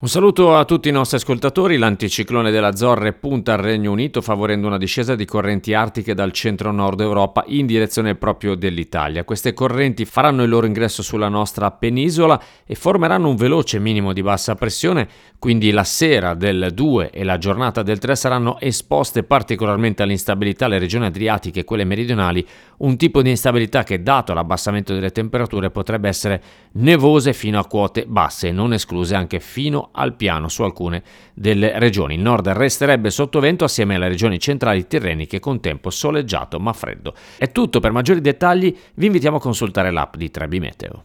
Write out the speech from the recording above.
Un saluto a tutti i nostri ascoltatori. L'anticiclone della Zorre punta al Regno Unito favorendo una discesa di correnti artiche dal centro-nord Europa in direzione proprio dell'Italia. Queste correnti faranno il loro ingresso sulla nostra penisola e formeranno un veloce minimo di bassa pressione, quindi la sera del 2 e la giornata del 3 saranno esposte particolarmente all'instabilità le regioni adriatiche e quelle meridionali, un tipo di instabilità che dato l'abbassamento delle temperature potrebbe essere nevose fino a quote basse, non escluse anche fino al piano su alcune delle regioni. Il nord resterebbe sotto vento assieme alle regioni centrali tirreniche con tempo soleggiato ma freddo. È tutto, per maggiori dettagli vi invitiamo a consultare l'app di Trebi Meteo.